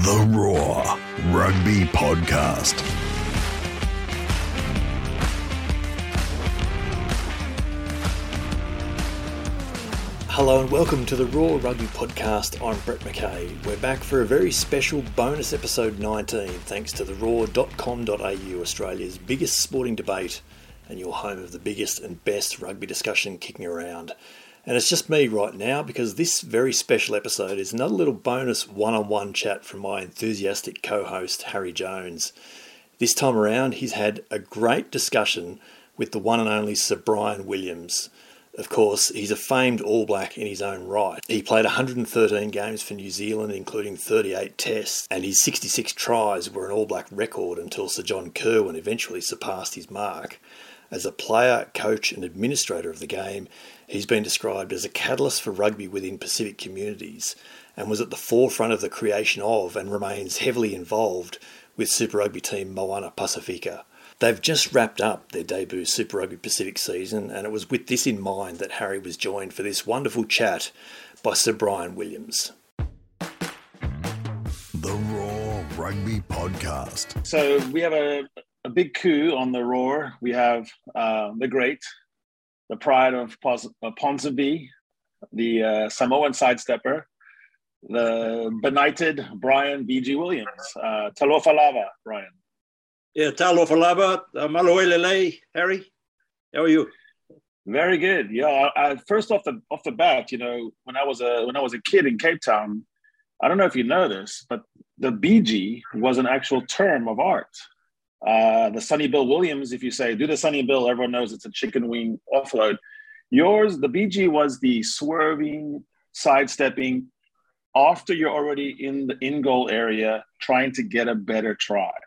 The Roar Rugby Podcast. Hello and welcome to the Roar Rugby Podcast. I'm Brett McKay. We're back for a very special bonus episode 19, thanks to the roar.com.au, Australia's biggest sporting debate and your home of the biggest and best rugby discussion kicking around. And it's just me right now because this very special episode is another little bonus one on one chat from my enthusiastic co host, Harry Jones. This time around, he's had a great discussion with the one and only Sir Bryan Williams. Of course, he's a famed All Black in his own right. He played 113 games for New Zealand, including 38 tests, and his 66 tries were an All Black record until Sir John Kirwan eventually surpassed his mark. As a player, coach, and administrator of the game, he's been described as a catalyst for rugby within Pacific communities and was at the forefront of the creation of and remains heavily involved with Super Rugby team Moana Pasifika. They've just wrapped up their debut Super Rugby Pacific season, and it was with this in mind that Harry was joined for this wonderful chat by Sir Bryan Williams. The Roar Rugby Podcast. So we have a, a big coup on the roar. We have uh, the great, the pride of Pos- uh, Ponsonby, the uh, Samoan sidestepper, the benighted Bryan B.G. Williams. Uh, Talofa lava, Bryan. Yeah, Talofalava, uh, maloelele, Harry. How are you? Very good. Yeah. I, first off the off the bat, you know, when I was a when I was a kid in Cape Town, I don't know if you know this, but the BG was an actual term of art. Uh, the Sonny Bill Williams, if you say do the Sunny Bill, everyone knows it's a chicken wing offload. Yours, the BG was the swerving, sidestepping after you're already in the in goal area, trying to get a better try.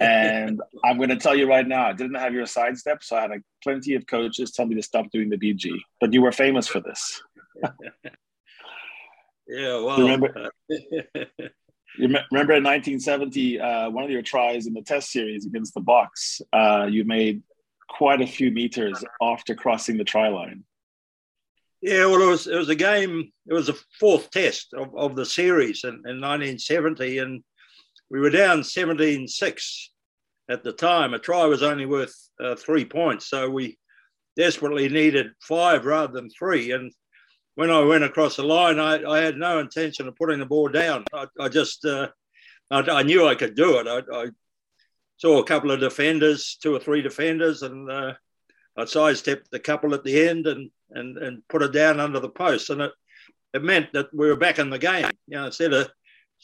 And I'm going to tell you right now, I didn't have your sidestep, so I had a, plenty of coaches tell me to stop doing the BG. But you were famous for this. Yeah, well, remember? You me- remember in 1970, uh, one of your tries in the Test series against the Boks, uh, you made quite a few meters after crossing the try line. yeah, well, it was it was a game. It was the fourth test of, of the series in, in 1970, and we were down 17-6 at the time. A try was only worth uh, three points, so we desperately needed five rather than three. And when I went across the line, I, I had no intention of putting the ball down. I, I just uh, I, I knew I could do it. I, saw a couple of defenders, two or three defenders, and uh, I sidestepped a couple at the end and and and put it down under the post, and it it meant that we were back in the game. You know, instead of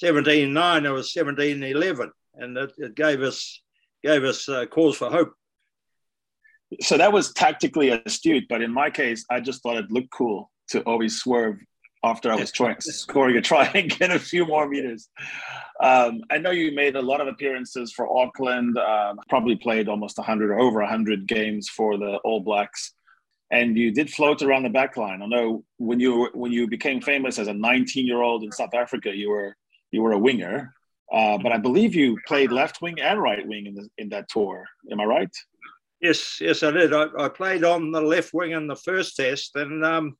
17-9, it was 17-11, and it, it gave us gave us uh, cause for hope. So that was tactically astute, but in my case, I just thought it looked cool to always swerve after I was trying scoring a try and get a few more meters. Um, I know you made a lot of appearances for Auckland, um, probably played almost 100 or over 100 games for the All Blacks, and you did float around the back line. I know when you when you became famous as a 19 year old in South Africa, you were you were a winger, uh, but I believe you played left wing and right wing in the, in that tour. Am I right? Yes, yes, I did. I, I played on the left wing in the first test, and um,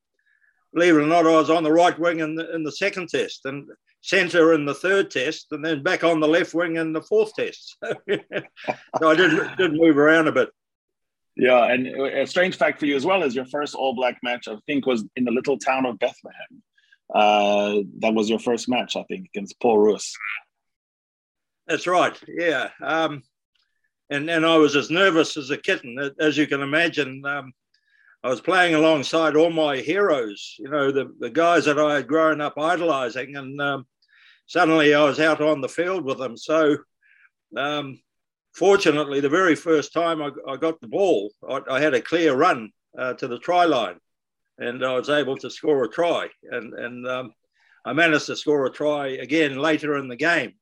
believe it or not, I was on the right wing in the, in the second test, and centre in the third test, and then back on the left wing in the fourth test. so I did did move around a bit. Yeah, and a strange fact for you as well is your first All Black match, I think, was in the little town of Bethlehem. Uh, that was your first match, I think, against Paul Roos. That's right. Yeah. Um, and and I was as nervous as a kitten, as you can imagine. Um, I was playing alongside all my heroes, you know, the, the guys that I had grown up idolizing, and um, suddenly I was out on the field with them. So, um, fortunately, the very first time I, I got the ball, I, I had a clear run uh, to the try line, and I was able to score a try. And and um, I managed to score a try again later in the game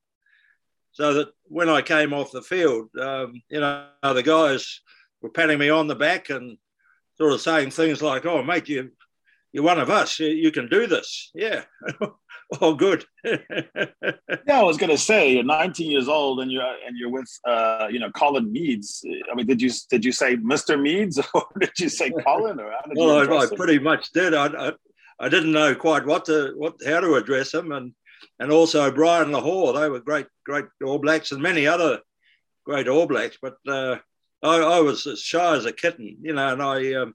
so that when I came off the field, um, you know, the guys were patting me on the back and sort of saying things like, "Oh, mate, you you're one of us. You, can do this." Yeah. oh, good. Yeah, I was gonna say you're 19 years old and you're and you're with uh, you know Colin Meads. I mean, did you did you say Mr. Meads or did you say Colin or how did you I, I pretty much did. I, I I didn't know quite what to what how to address him, and and also Brian Lochore. They were great, great All Blacks, and many other great All Blacks. But uh, I, I, was as shy as a kitten, you know, and I, um,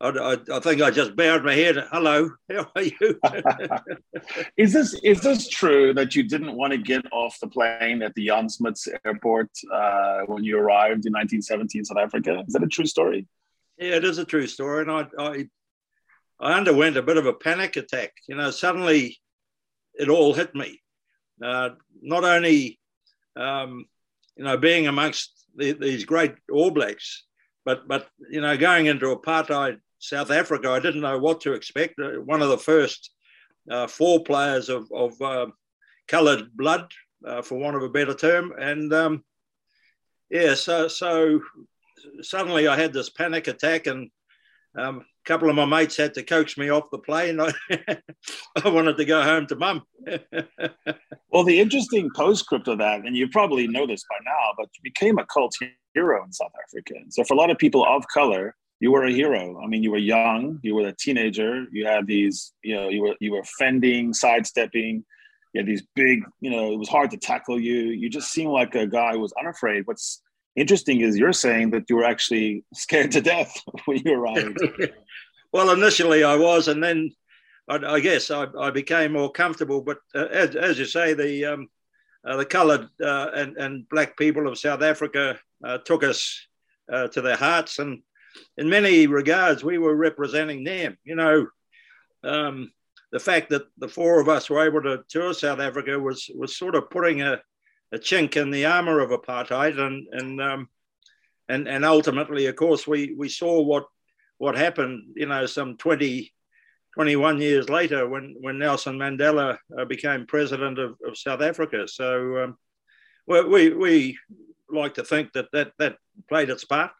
I, I, I, think I just bowed my head. Hello, how are you? is this is this true that you didn't want to get off the plane at the Jan Smuts Airport uh, when you arrived in 1970 in South Africa? Is that a true story? Yeah, it is a true story, and I, I, I underwent a bit of a panic attack. You know, suddenly it all hit me. Uh, not only, um, you know, being amongst these great All Blacks, but but you know, going into apartheid South Africa, I didn't know what to expect. Uh, one of the first uh, four players of, of uh, coloured blood, uh, for want of a better term, and um, yeah, so so suddenly I had this panic attack, and um, couple of my mates had to coax me off the plane. I, I wanted to go home to mum. well, the interesting postscript of that, and you probably know this by now, but you became a cult hero in South Africa. So for a lot of people of color, you were a hero. I mean, you were young, you were a teenager, you had these, you know, you were you were fending, sidestepping, you had these big, you know, it was hard to tackle you. You just seemed like a guy who was unafraid. What's interesting is you're saying that you were actually scared to death when you arrived. Well, initially I was, and then I, I guess I, I, became more comfortable. But uh, as, as, you say, the um, uh, the coloured uh, and, and black people of South Africa uh, took us uh, to their hearts, and in many regards, we were representing them. You know, um, the fact that the four of us were able to tour South Africa was was sort of putting a a chink in the armor of apartheid, and and um, and and ultimately, of course, we we saw what what happened. You know, some 20, 21 years later, when when Nelson Mandela uh, became president of, of South Africa. So um, we we like to think that that that played its part.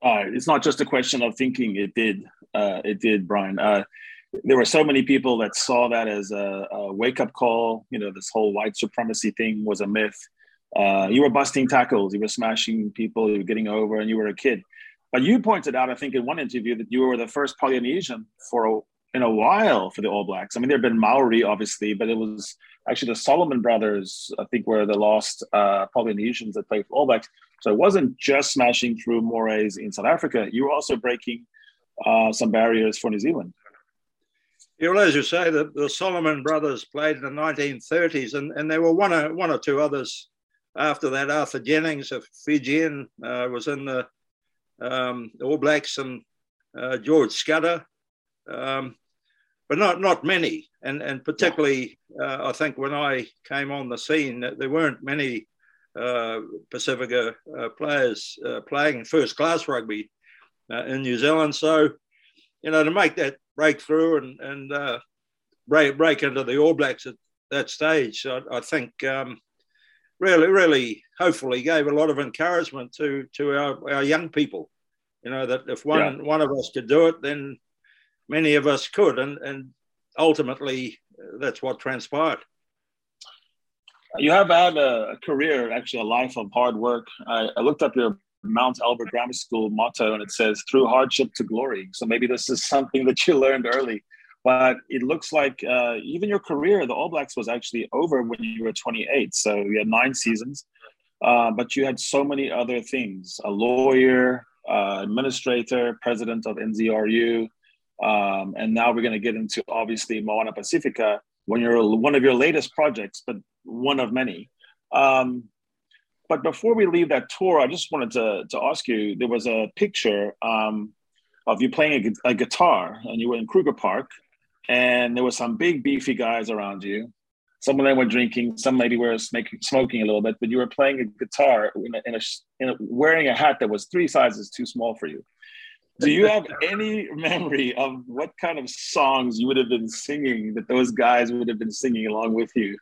Uh, it's not just a question of thinking; it did. Uh, it did, Bryan. Uh, there were so many people that saw that as a, a wake up call. You know, this whole white supremacy thing was a myth. Uh, you were busting tackles, you were smashing people, you were getting over, and you were a kid. But you pointed out, I think, in one interview that you were the first Polynesian for a, in a while for the All Blacks. I mean, there have been Maori, obviously, but it was actually the Solomon brothers, I think, were the last uh, Polynesians that played for All Blacks. So it wasn't just smashing through mores in South Africa. You were also breaking uh, some barriers for New Zealand. Yeah, well, as you say, the, the Solomon brothers played in the 1930s, and, and there were one or, one or two others after that. Arthur Jennings, a Fijian, uh, was in the um, All Blacks, and uh, George Skudder, um, but not not many. And and particularly, uh, I think when I came on the scene, there weren't many uh, Pasifika uh, players uh, playing first class rugby in New Zealand. So, you know, to make that breakthrough and and uh, break break into the All Blacks at that stage. I, I think um, really, really, hopefully, gave a lot of encouragement to to our, our young people. You know that if one yeah. one of us could do it, then many of us could, and and ultimately, that's what transpired. You have had a career, actually, a life of hard work. I, I looked up your Mount Albert Grammar School motto, and it says "through hardship to glory." So maybe this is something that you learned early, but it looks like uh, even your career, the All Blacks, was actually over when you were 28. So you had nine seasons, uh, but you had so many other things: a lawyer, uh, administrator, president of NZRU, um, and now we're going to get into obviously Moana Pasifika. When you're one of your latest projects, but one of many. Um, but before we leave that tour, I just wanted to, to ask you there was a picture um, of you playing a, a, guitar, and you were in Kruger Park, and there were some big, beefy guys around you. Some of them were drinking, some maybe were smoking a little bit, but you were playing a guitar in a, in a, in a, wearing a hat that was three sizes too small for you. Do you have any memory of what kind of songs you would have been singing that those guys would have been singing along with you?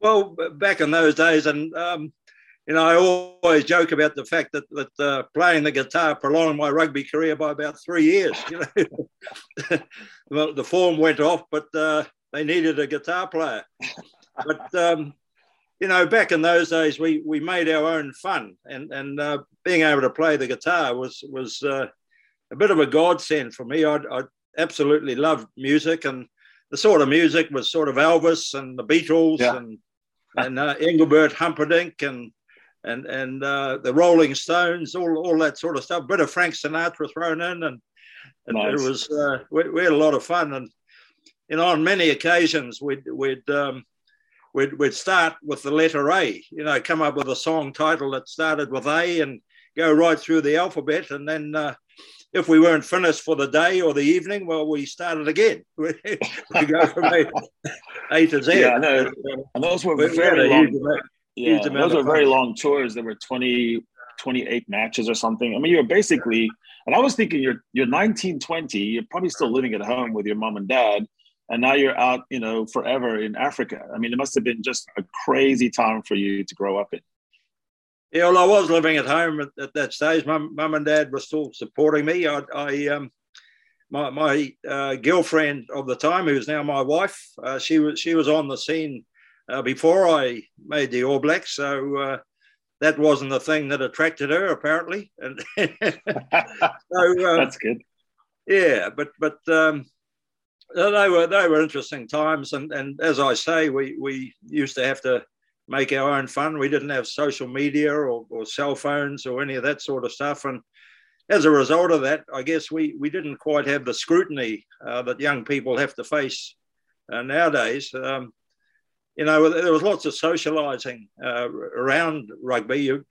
Well, back in those days, and um, you know, I always joke about the fact that that uh, playing the guitar prolonged my rugby career by about three years. You know, the form went off, but uh, they needed a guitar player. But um, you know, back in those days, we we made our own fun, and and uh, being able to play the guitar was was uh, a bit of a godsend for me. I, I absolutely loved music, and the sort of music was sort of Elvis and the Beatles yeah. and and uh, Engelbert Humperdinck and and and uh, the Rolling Stones, all all that sort of stuff. A Bit of Frank Sinatra thrown in, and, and nice. it was uh, we, we, had a lot of fun. And you know, on many occasions we'd we'd um, we'd, we'd start with the letter A. You know, come up with a song title that started with A and go right through the alphabet, and then. Uh, if we weren't finished for the day or the evening, well, we started again. we go from A, a to Z. Yeah, no, and those were very long. Yeah, those were very long tours. There were 20, 28 matches or something. I mean, you're basically, and I was thinking you're you're 19, 20, you're probably still living at home with your mom and dad, and now you're out, you know, forever in Africa. I mean, it must have been just a crazy time for you to grow up in. Yeah, well, I was living at home at, at that stage. Mum, mum and dad were still supporting me. I, I um, my, my uh, girlfriend of the time, who's now my wife, uh, she was she was on the scene uh, before I made the All Blacks. So uh, that wasn't the thing that attracted her, apparently. And so, uh, That's good. Yeah, but but um, they were they were interesting times, and and as I say, we we used to have to make our own fun. We didn't have social media or, or cell phones or any of that sort of stuff, and as a result of that, I guess we we didn't quite have the scrutiny uh, that young people have to face uh, nowadays. Um, you know, there was lots of socialising uh, around rugby. You,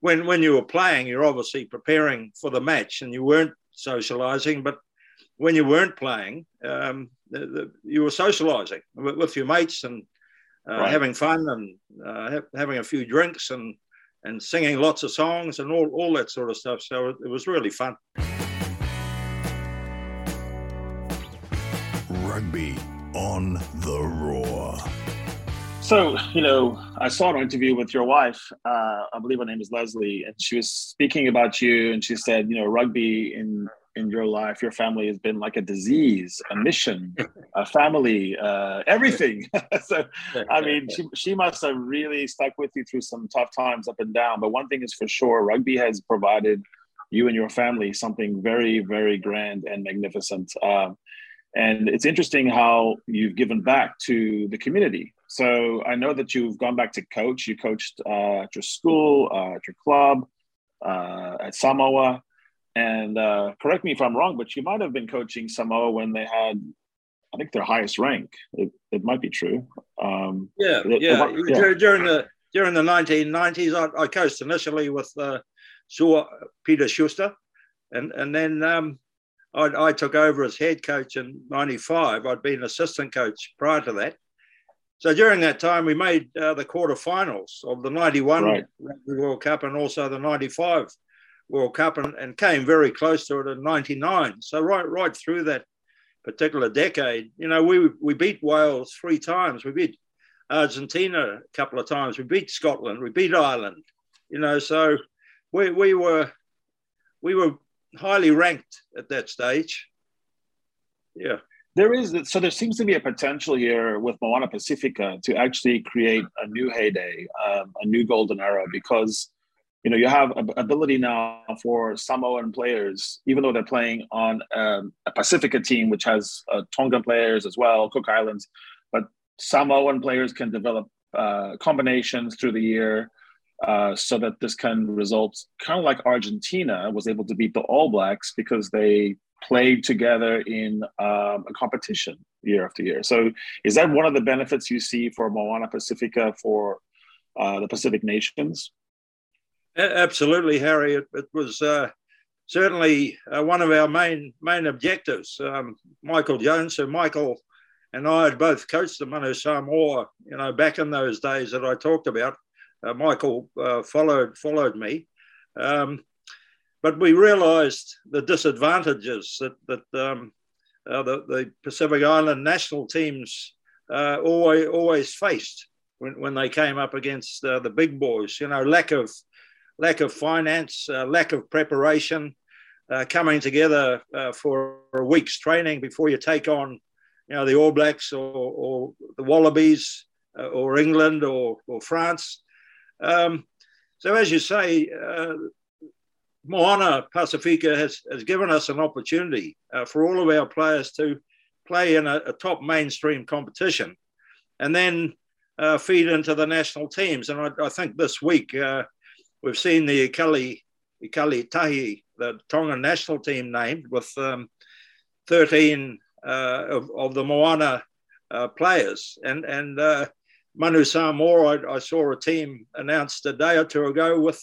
when when you were playing, you're obviously preparing for the match, and you weren't socialising. But when you weren't playing, um, the, the, you were socialising with, with, your mates and uh, right. having fun and uh, ha- having a few drinks and and singing lots of songs and all, all that sort of stuff. So it, it was really fun. Rugby on the Roar. So, you know, I saw an interview with your wife. Uh, I believe her name is Leslie, and she was speaking about you. And she said, you know, rugby in in your life, your family has been like a disease, a mission, a family, uh, everything. so, I mean, she she must have really stuck with you through some tough times, up and down. But one thing is for sure, rugby has provided you and your family something very, very grand and magnificent. Um, and it's interesting how you've given back to the community so I know that you've gone back to coach. You coached uh, at your school, uh, at your club, uh, at Samoa. And uh, correct me if I'm wrong, but you might have been coaching Samoa when they had, I think, their highest rank. It, it might be true. Um, yeah, it, yeah. It, yeah. During the during the 1990s, I, I coached initially with uh, Peter Schuster, and and then um, I, I took over as head coach in '95. I'd been assistant coach prior to that so during that time, we made uh, the quarterfinals of the 91 right. World Cup and also the 95 World Cup and, and came very close to it in 99. So right, right through that particular decade, you know, we, we beat Wales three times. We beat Argentina a couple of times. We beat Scotland. We beat Ireland, you know, so we, we were, we were highly ranked at that stage. Yeah there is so there seems to be a potential here with Moana Pasifika to actually create a new heyday, um, a new golden era, because you know you have ability now for Samoan players, even though they're playing on um, a Pasifika team which has uh, Tongan players as well, Cook Islands, but Samoan players can develop uh, combinations through the year. Uh, so that this can result kind of like Argentina was able to beat the All Blacks because they played together in um, a competition year after year. So, is that one of the benefits you see for Moana Pasifika for uh, the Pacific nations? Absolutely, Harry. It, it was uh, certainly uh, one of our main main objectives. Um, Michael Jones, so Michael and I had both coached the Manu Samoa. You know, back in those days that I talked about. Uh, Michael uh, followed followed me. Um, but we realised the disadvantages that that um, uh, the, the, Pacific Island national teams uh, always always faced when, when they came up against uh, the big boys. You know, lack of lack of finance, uh, lack of preparation, uh, coming together uh, for a week's training before you take on, you know, the All Blacks or, or the Wallabies or England or, or France. Um, so as you say, Moana Pasifika has, has given us an opportunity uh, for all of our players to play in a, a top mainstream competition, and then uh, feed into the national teams. And I, I think this week uh, we've seen the Ikale, Ikale Tahi, the Tongan national team named with um, 13 uh, of, of, the Moana uh, players. And, and uh, Manu Samoa, I, I, saw a team announced a day or two ago with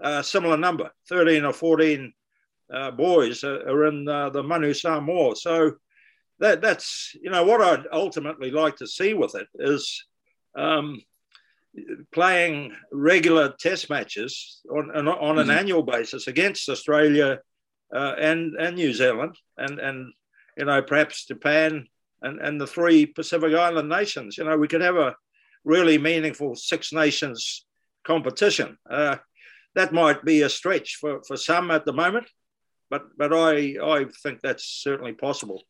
a similar number 13 or 14 uh, boys are in the Manu Samoa. So that, that's, you know, what I'd ultimately like to see with it is um, playing regular test matches on, on, on an mm-hmm. annual basis against Australia uh, and, and New Zealand and, and, you know, perhaps Japan and, and the three Pacific Island nations. You know, we could have a really meaningful Six Nations competition. Uh, that might be a stretch for, for some at the moment, but, but I, I think that's certainly possible.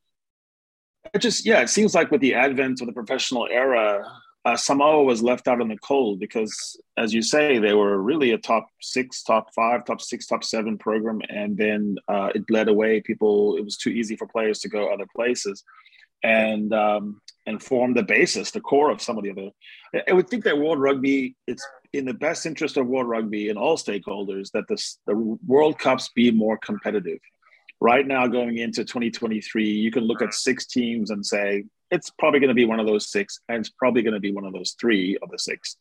It just, yeah, it seems like with the advent of the professional era, uh, Samoa was left out in the cold because, as you say, they were really a top six, top five, top six, top seven program, and then uh, it bled away. People, it was too easy for players to go other places, and um, and form the basis, the core of some of the other. I would think that World Rugby, it's in the best interest of World Rugby and all stakeholders that this, the World Cups be more competitive. Right now, going into 2023, you can look at six teams and say it's probably going to be one of those six, and it's probably going to be one of those three of the six.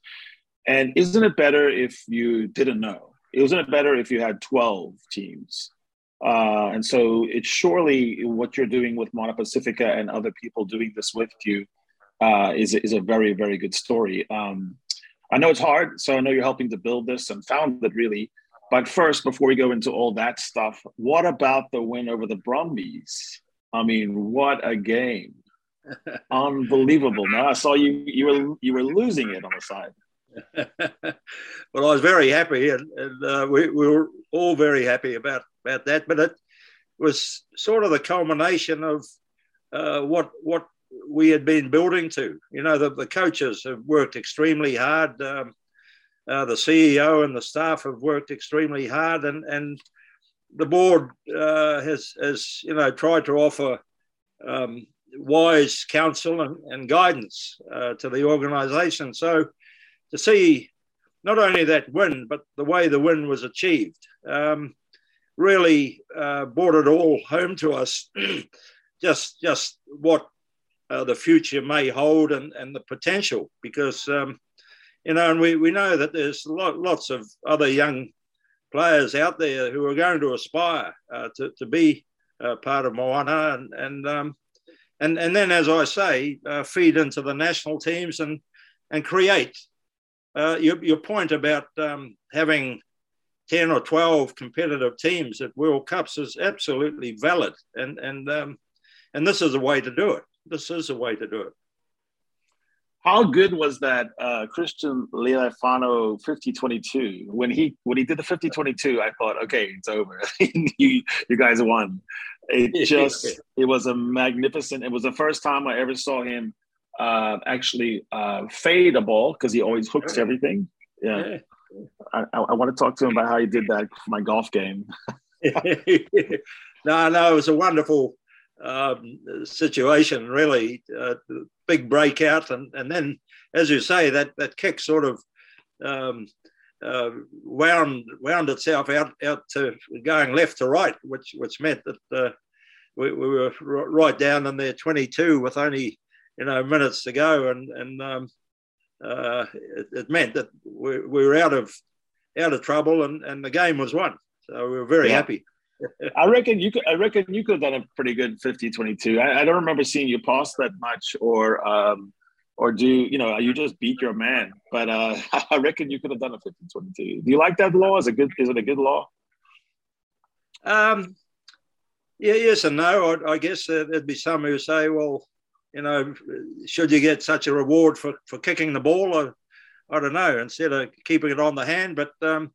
And isn't it better if you didn't know? Isn't it better if you had 12 teams? Uh, and so it's surely what you're doing with Moana Pasifika and other people doing this with you uh, is, is a very, very good story. Um, I know it's hard, so I know you're helping to build this and found it really. But first, before we go into all that stuff, what about the win over the Brumbies? I mean, what a game! Unbelievable. Now I saw you you were you were losing it on the side. well, I was very happy, and, and uh, we, we were all very happy about about that. But it was sort of the culmination of uh, what what we had been building to. You know, the, the coaches have worked extremely hard. Um, uh, the CEO and the staff have worked extremely hard, and and the board uh, has has you know tried to offer um, wise counsel and, and guidance uh, to the organisation. So to see not only that win, but the way the win was achieved, um, really uh, brought it all home to us. just just what uh, the future may hold and, and the potential, because um, you know, and we, we know that there's lot, lots of other young players out there who are going to aspire uh, to, to be uh, part of Moana and, and um, and and then as I say, uh, feed into the national teams and and create. Uh, your, your point about um, having 10 or 12 competitive teams at World Cups is absolutely valid. And, and, um, and this is a way to do it. This is a way to do it. How good was that uh, Christian Leali'ifano 50-22? When he when he did the 50-22, I thought, okay, it's over. you you guys won. It just it was a magnificent. It was the first time I ever saw him uh, actually uh, fade a ball because he always hooks everything. Yeah. yeah. I, I, want to talk to him about how he did that for my golf game. no, no, it was a wonderful um, situation, really. Uh, big breakout, and and then, as you say, that that kick sort of um, uh, wound wound itself out out to going left to right, which which meant that uh, we, we, were right down in there 22 with only you know minutes to go, and and um, uh, it, it, meant that we, we, were out of out of trouble, and, and the game was won. So we were very yeah. happy. I reckon you could. I reckon you could have done a pretty good 50-22. I, I don't remember seeing you pass that much, or um, or do you know you just beat your man? But uh, I reckon you could have done a 50-22. Do you like that law? Is it good? Is it a good law? Um, yeah, yes and no. I, I guess there'd be some who say, well, you know, should you get such a reward for, for kicking the ball? I, I don't know, instead of keeping it on the hand. But um,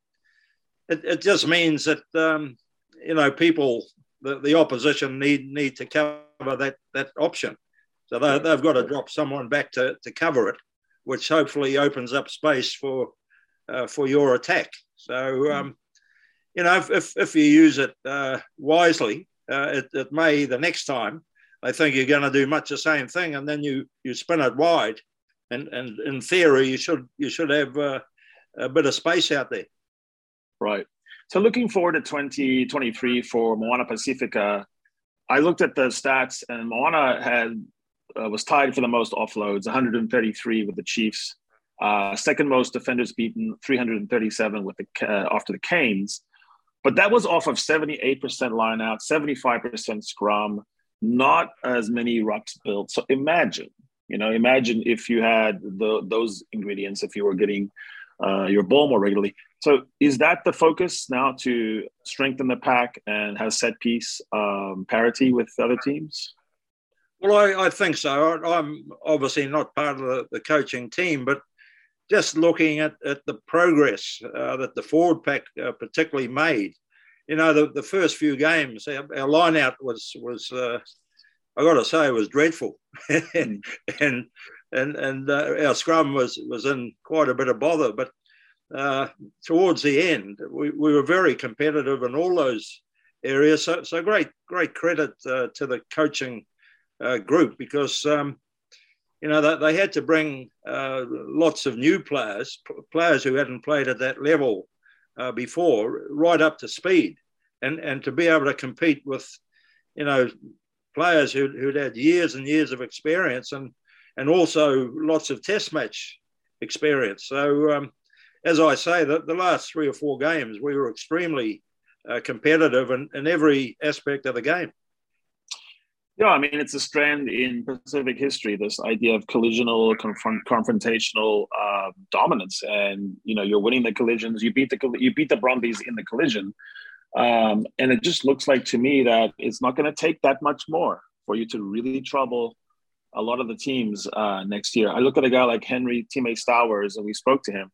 it, it just means that, um, you know, people, the, the opposition need need to cover that, that option. So they, they've got to drop someone back to, to cover it, which hopefully opens up space for uh, for your attack. So, um, you know, if, if, if, you use it uh, wisely, uh, it, it, may the next time they think you're going to do much the same thing, and then you you spin it wide, and and in theory you should you should have uh, a bit of space out there. Right. So looking forward to 2023 for Moana Pasifika, I looked at the stats, and Moana had uh, was tied for the most offloads, 133 with the Chiefs. Uh, second most defenders beaten, 337 with the uh, after the Canes. But that was off of 78% line out, 75% scrum, not as many rucks built. So imagine, you know, imagine if you had the, those ingredients, if you were getting uh, your ball more regularly. So is that the focus now to strengthen the pack and have set piece um, parity with other teams? Well, I, I think so. I, am obviously not part of the, the, coaching team, but just looking at, at the progress uh, that the forward pack uh, particularly made. You know, the, the first few games, our, our line out was, was uh, I got to say, was dreadful. and and, and, and uh, our scrum was, was in quite a bit of bother. But uh, towards the end, we, we were very competitive in all those areas. So, so great, great credit uh, to the coaching uh, group because um, you know they, they, had to bring uh, lots of new players, players who hadn't played at that level uh, before, right up to speed, and and to be able to compete with you know players who, who'd had years and years of experience and and also lots of test match experience. So um, as I say, the, the last three or four games, we were extremely uh, competitive in, in every aspect of the game. Yeah, I mean, it's a strand in Pacific history, this idea of collisional, confront, confrontational uh, dominance. And, you know, you're winning the collisions, you beat the, you beat the Brumbies in the collision. Um, and it just looks like to me that it's not going to take that much more for you to really trouble a lot of the teams uh, next year. I look at a guy like Henry Time Stowers, and we spoke to him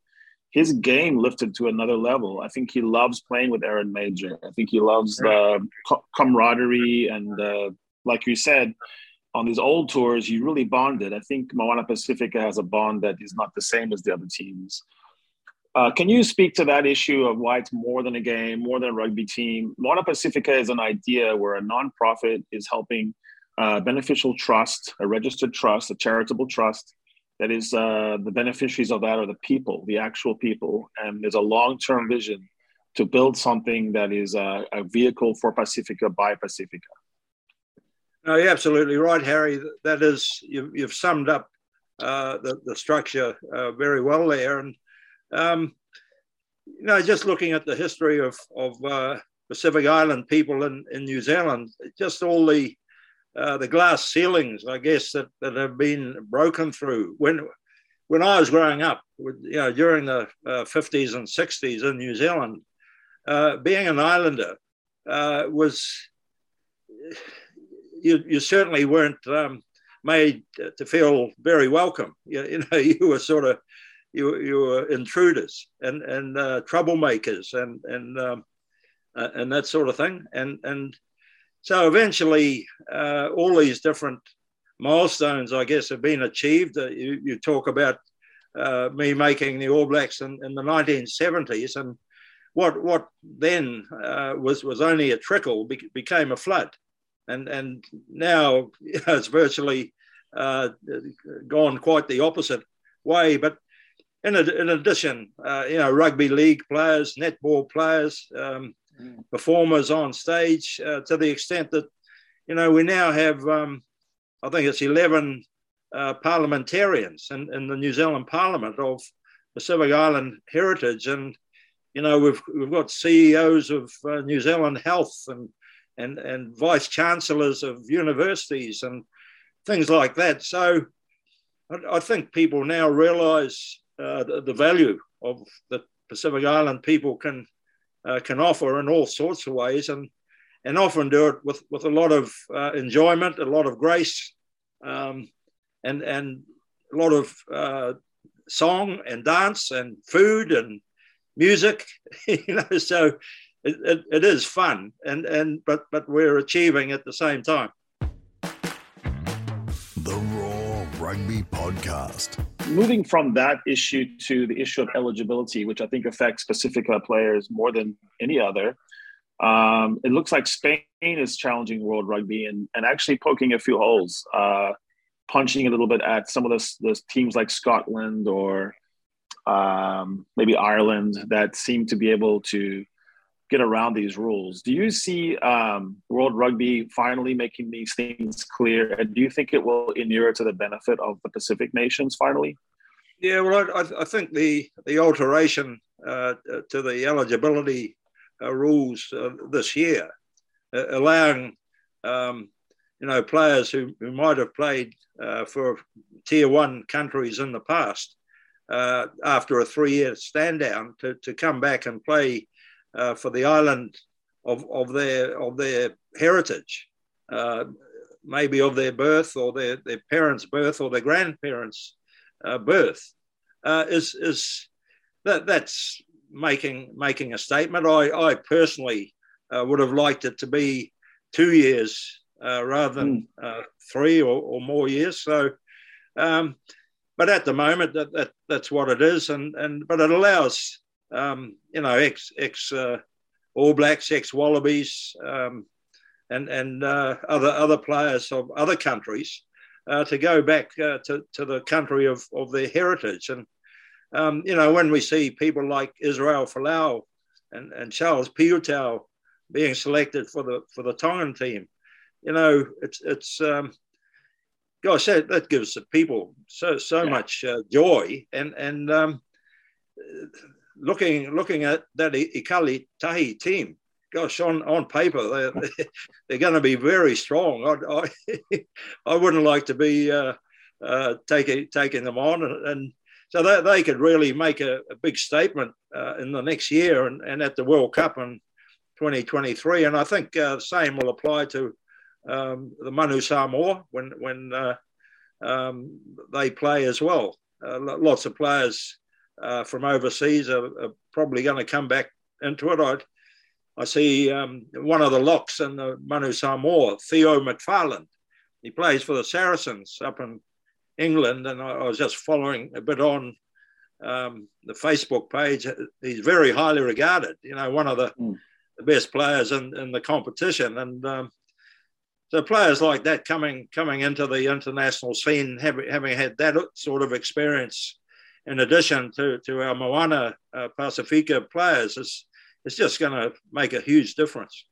his game lifted to another level. I think he loves playing with Aaron Major. I think he loves the camaraderie and, uh, like you said, on these old tours, you really bonded. I think Moana Pasifika has a bond that is not the same as the other teams. Uh, can you speak to that issue of why it's more than a game, more than a rugby team? Moana Pasifika is an idea where a nonprofit is helping uh, beneficial trust, a registered trust, a charitable trust, that is uh, the beneficiaries of that are the people, the actual people, and there's a long-term vision to build something that is a, a vehicle for Pasifika by Pasifika. No, you're absolutely right, Harry. That is, you've, you've summed up uh, the, the structure uh, very well there. And, um, you know, just looking at the history of, of uh, Pacific Island people in, in New Zealand, just all the uh, the glass ceilings, I guess, that, that have been broken through. When when I was growing up, you know, during the uh, 50s and 60s in New Zealand, uh, being an islander uh, was you, you certainly weren't um, made to feel very welcome. You, you, know, you were sort of you, you were intruders and and uh, troublemakers and and um, and that sort of thing. And and so eventually, uh, all these different milestones, I guess, have been achieved. Uh, you, you, talk about uh, me making the All Blacks in, in, the 1970s, and what what then uh, was was only a trickle be, became a flood, and and now it's virtually uh, gone quite the opposite way. But in, in addition, uh, you know, rugby league players, netball players. Um, performers on stage uh, to the extent that, you know, we now have, um, I think it's 11 uh, parliamentarians in, in the New Zealand Parliament of Pacific Island heritage. And, you know, we've, we've got CEOs of uh, New Zealand Health and, and, and vice chancellors of universities and things like that. So I, I think people now realize uh, the, the value of the Pacific Island people can uh, can offer in all sorts of ways, and and often do it with with a lot of uh, enjoyment, a lot of grace, um, and and a lot of uh, song and dance and food and music. you know, so it, it, it is fun, and and but but we're achieving at the same time. The Roar Rugby Podcast moving from that issue to the issue of eligibility, which I think affects Pasifika players more than any other. Um, it looks like Spain is challenging World Rugby and, and actually poking a few holes, uh, punching a little bit at some of those, those teams like Scotland or um, maybe Ireland that seem to be able to get around these rules. Do you see um, World Rugby finally making these things clear? And do you think it will inure to the benefit of the Pacific nations finally? Yeah, well, I, I think the the alteration uh, to the eligibility uh, rules uh, this year, uh, allowing um, you know players who, who might have played uh, for tier one countries in the past uh, after a three year stand down to, to come back and play uh, for the island of, of their of their heritage, uh, maybe of their birth or their, their parents' birth or their grandparents' uh, birth, uh, is is that that's making making a statement. I I personally uh, would have liked it to be two years uh, rather than mm. three or, or, more years. So. Um, but at the moment, that, that that's what it is, and and but it allows um, you know, ex ex uh, All Blacks, ex Wallabies, um, and and uh, other other players of other countries uh, to go back uh, to to the country of of their heritage. And um, you know, when we see people like Israel Folau and and Charles Piutau being selected for the for the Tongan team, you know, it's it's um, gosh, that, that gives the people so so yeah. much uh, joy, and and um, looking looking at that Ikale Tahi team, gosh, on, on paper, they're, they're going to be very strong. I, I, I wouldn't like to be uh, uh, taking, taking them on. And, and so they, they could really make a, a big statement uh, in the next year and, and at the World Cup in 2023. And I think uh, the same will apply to um, the Manu Samoa when, when uh, um, they play as well. Uh, lots of players uh, from overseas are, are probably going to come back into it. I, I see um, one of the locks in the Manu Samoa, Theo McFarland. He plays for the Saracens up in England, and I, I was just following a bit on um, the Facebook page. He's very highly regarded. You know, one of the, mm. the best players in, in the competition, and um, so players like that coming coming into the international scene, having, having had that sort of experience in addition to, to our Moana uh, Pasifika players, it's, is just going to make a huge difference.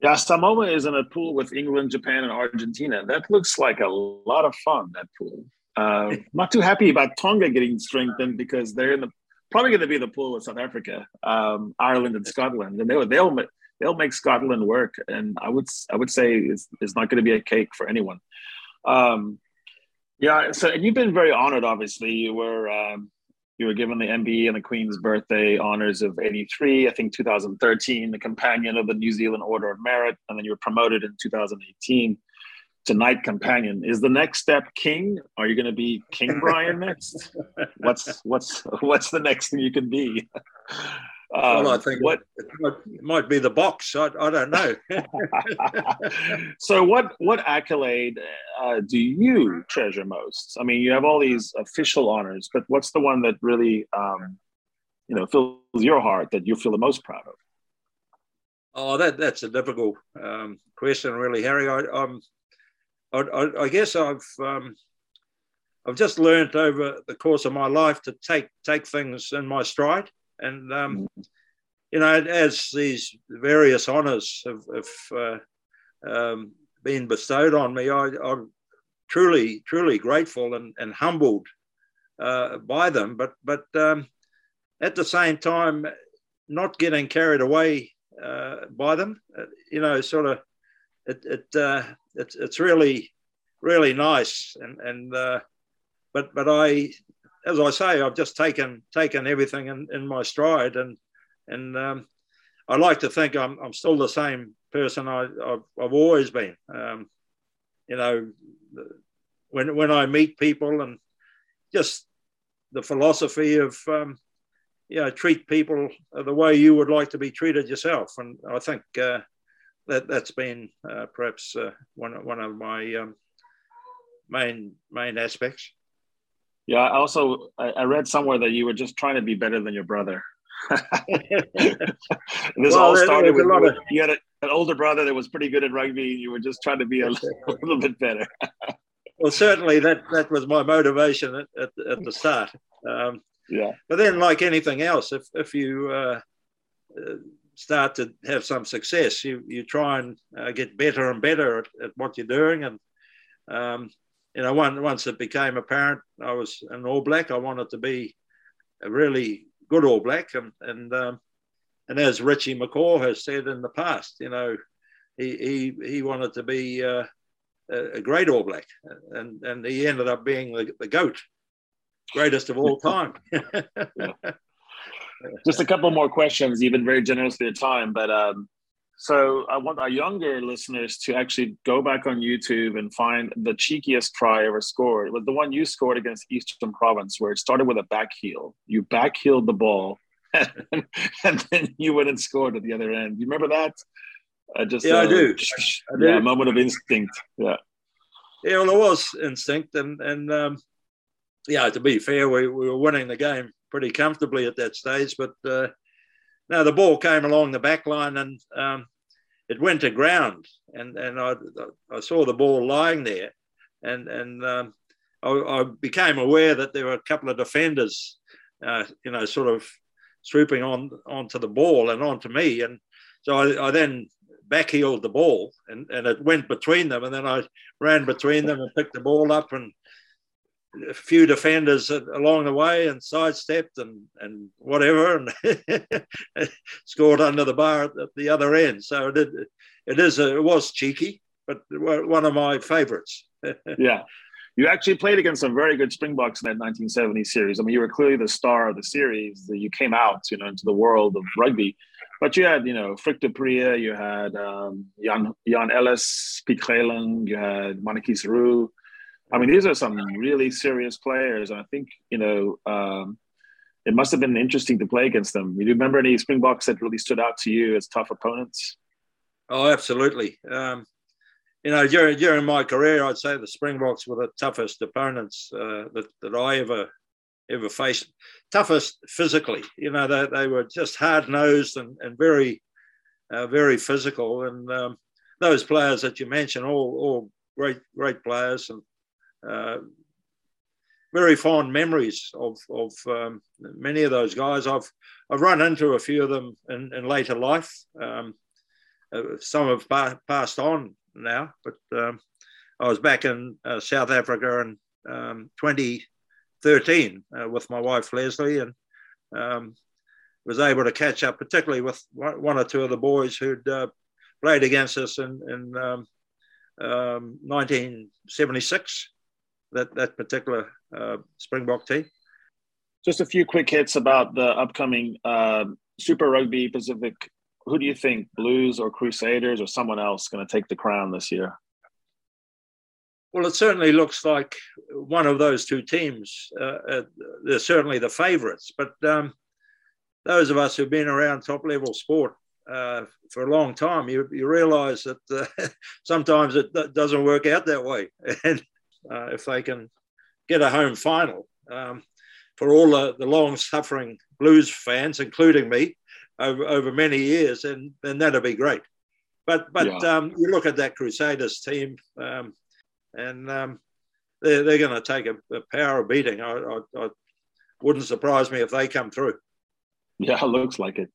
Yeah, Samoa is in a pool with England, Japan, and Argentina. That looks like a lot of fun, that pool. Uh, not too happy about Tonga getting strengthened because they're in the probably going to be the pool with South Africa, um, Ireland, and Scotland, and they'll they'll they'll make Scotland work. And I would I would say it's, it's not going to be a cake for anyone. Um, yeah, so and you've been very honored. Obviously, you were um, you were given the MBE and the Queen's Birthday honors of '83. I think 2013, the Companion of the New Zealand Order of Merit, and then you were promoted in 2018 to Knight Companion. Is the next step King? Are you going to be King Bryan next? what's what's what's the next thing you can be? Um, well, I think what it might, it might be the box. I, I don't know. so, what what accolade uh, do you treasure most? I mean, you have all these official honors, but what's the one that really, um, you know, fills your heart that you feel the most proud of? Oh, that that's a difficult um, question, really, Harry. I, um, I, I, guess I've um, I've just learned over the course of my life to take take things in my stride. And, um, you know, as these various honours have, have uh, um, been bestowed on me, I, am truly, truly grateful and, and humbled uh, by them. But, but um, at the same time, not getting carried away uh, by them, uh, you know, sort of, it, it, uh, it's, it's really, really nice. And, and uh, but, but I, as I say, I've just taken taken everything in, in my stride, and and um, I like to think I'm I'm still the same person I I've, I've always been. Um, you know, when when I meet people and just the philosophy of um, you know treat people the way you would like to be treated yourself, and I think uh, that that's been uh, perhaps uh, one one of my um, main main aspects. Yeah. I also, I, I read somewhere that you were just trying to be better than your brother. this well, all started with, of... you had a, an older brother that was pretty good at rugby. And You were just trying to be a, a little bit better. well, certainly that that was my motivation at, at, at the start. Um, yeah. But then, like anything else, if if you uh, uh, start to have some success, you you try and uh, get better and better at, at what you're doing, and um, you know, one, once it became apparent I was an All Black, I wanted to be a really good All Black, and and um, and as Richie McCaw has said in the past, you know, he he, he wanted to be uh, a great All Black, and and he ended up being the, the goat, greatest of all time. Just a couple more questions. You've been very generous with your time, but um, so I want our younger listeners to actually go back on YouTube and find the cheekiest try ever scored. It was the one you scored against Eastern Province, where it started with a back heel. You back heeled the ball, and, and then you went and scored at the other end. You remember that? I just yeah, uh, I, do. I do. Yeah, moment of instinct. Yeah. Yeah, well, it was instinct, and and um, yeah, to be fair, we, we were winning the game pretty comfortably at that stage, but. Uh, now the ball came along the back line and um, it went to ground, and and I, I saw the ball lying there, and and um, I, I, became aware that there were a couple of defenders, uh, you know, sort of swooping on onto the ball and onto me, and so I, I then backheeled the ball, and and it went between them, and then I ran between them and picked the ball up and a few defenders along the way and sidestepped and, and whatever and scored under the bar at the other end. So it, it is a, it was cheeky, but one of my favorites. yeah. You actually played against some very good Springboks in that 1970 series. I mean, you were clearly the star of the series. You came out, you know, into the world of rugby. But you had, you know, Frik du Preez, you had um, Jan, Jan Ellis, Piet Greyling, you had Mannetjies Roux, I mean, these are some really serious players. And I think, you know, um, it must have been interesting to play against them. Do you remember any Springboks that really stood out to you as tough opponents? Oh, absolutely. Um, you know, during, during my career, I'd say the Springboks were the toughest opponents uh, that, that I ever ever faced. Toughest physically. You know, they, they were just hard nosed and, and very, uh, very physical. And um, those players that you mentioned, all, all great, great players. And very fond memories of, of um, many of those guys. I've I've run into a few of them in, in later life. Um, uh, some have pa- passed on now, but um, I was back in uh, South Africa in um, 2013 uh, with my wife Leslie, and um, was able to catch up, particularly with one or two of the boys who'd uh, played against us in, in 1976 that that particular uh, Springbok team. Just a few quick hits about the upcoming uh, Super Rugby Pacific. Who do you think, Blues or Crusaders or someone else, going to take the crown this year? Well, it certainly looks like one of those two teams. Uh, uh, they're certainly the favourites, but um, those of us who've been around top level sport uh, for a long time, you, you realise that uh, sometimes it doesn't work out that way. And uh, if they can get a home final. Um, for all the, the long suffering blues fans, including me, over, over many years, and then that'd be great. But but yeah. um, you look at that Crusaders team, um, and um, they're, they're going to take a, a, power beating. I, I, I, wouldn't surprise me if they come through. Yeah, looks like it.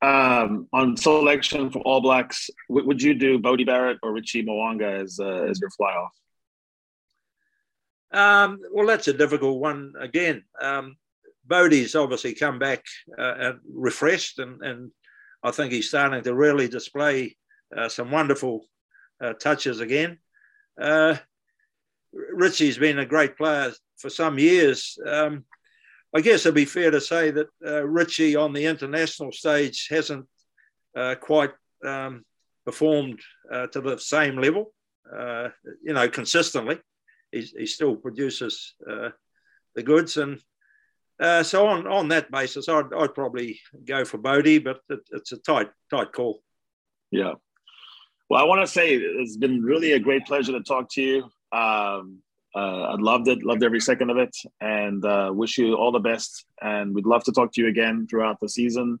Um, on selection for All Blacks, would you do Bodie Barrett or Richie Mo'unga as uh, as your fly half? Um, well, that's a difficult one again. Um, Bodie's obviously come back uh, refreshed, and, and I think he's starting to really display uh, some wonderful uh, touches again. Uh, Richie's been a great player for some years. Um, I guess it'd be fair to say that uh, Richie on the international stage hasn't uh, quite um, performed to the same level, you know, consistently he, still produces uh, the goods. And uh, so on on that basis, I'd, I'd probably go for Bodie, but it, it's a tight tight call. Yeah. Well, I want to say it's been really a great pleasure to talk to you. Um, uh, I loved it, loved every second of it, and uh, wish you all the best. And we'd love to talk to you again throughout the season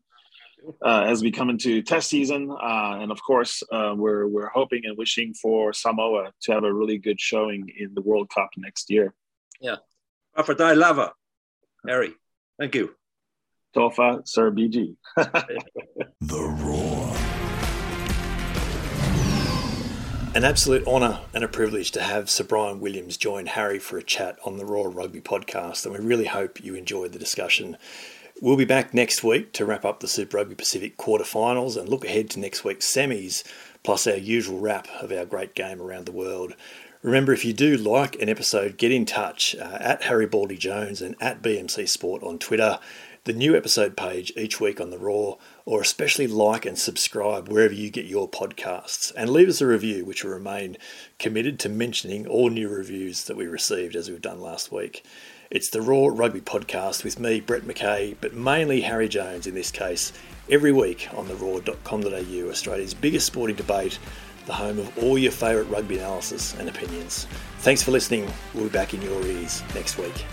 uh, as we come into test season. Uh, and of course, uh, we're we're hoping and wishing for Samoa to have a really good showing in the World Cup next year. Yeah, Fa'afetai lava, Harry. Thank you. Tofa Sir BG. The Roar. An absolute honour and a privilege to have Sir Bryan Williams join Harry for a chat on the Roar Rugby podcast, and we really hope you enjoyed the discussion. We'll be back next week to wrap up the Super Rugby Pacific quarterfinals and look ahead to next week's semis, plus our usual wrap of our great game around the world. Remember, if you do like an episode, get in touch uh, at Harry Baldy Jones and at BMC Sport on Twitter the new episode page each week on the Roar, or especially like and subscribe wherever you get your podcasts. And leave us a review, which will remain committed to mentioning all new reviews that we received as we've done last week. It's the Roar Rugby Podcast with me, Brett McKay, but mainly Harry Jones in this case, every week on the roar.com.au, Australia's biggest sporting debate, the home of all your favourite rugby analysis and opinions. Thanks for listening. We'll be back in your ears next week.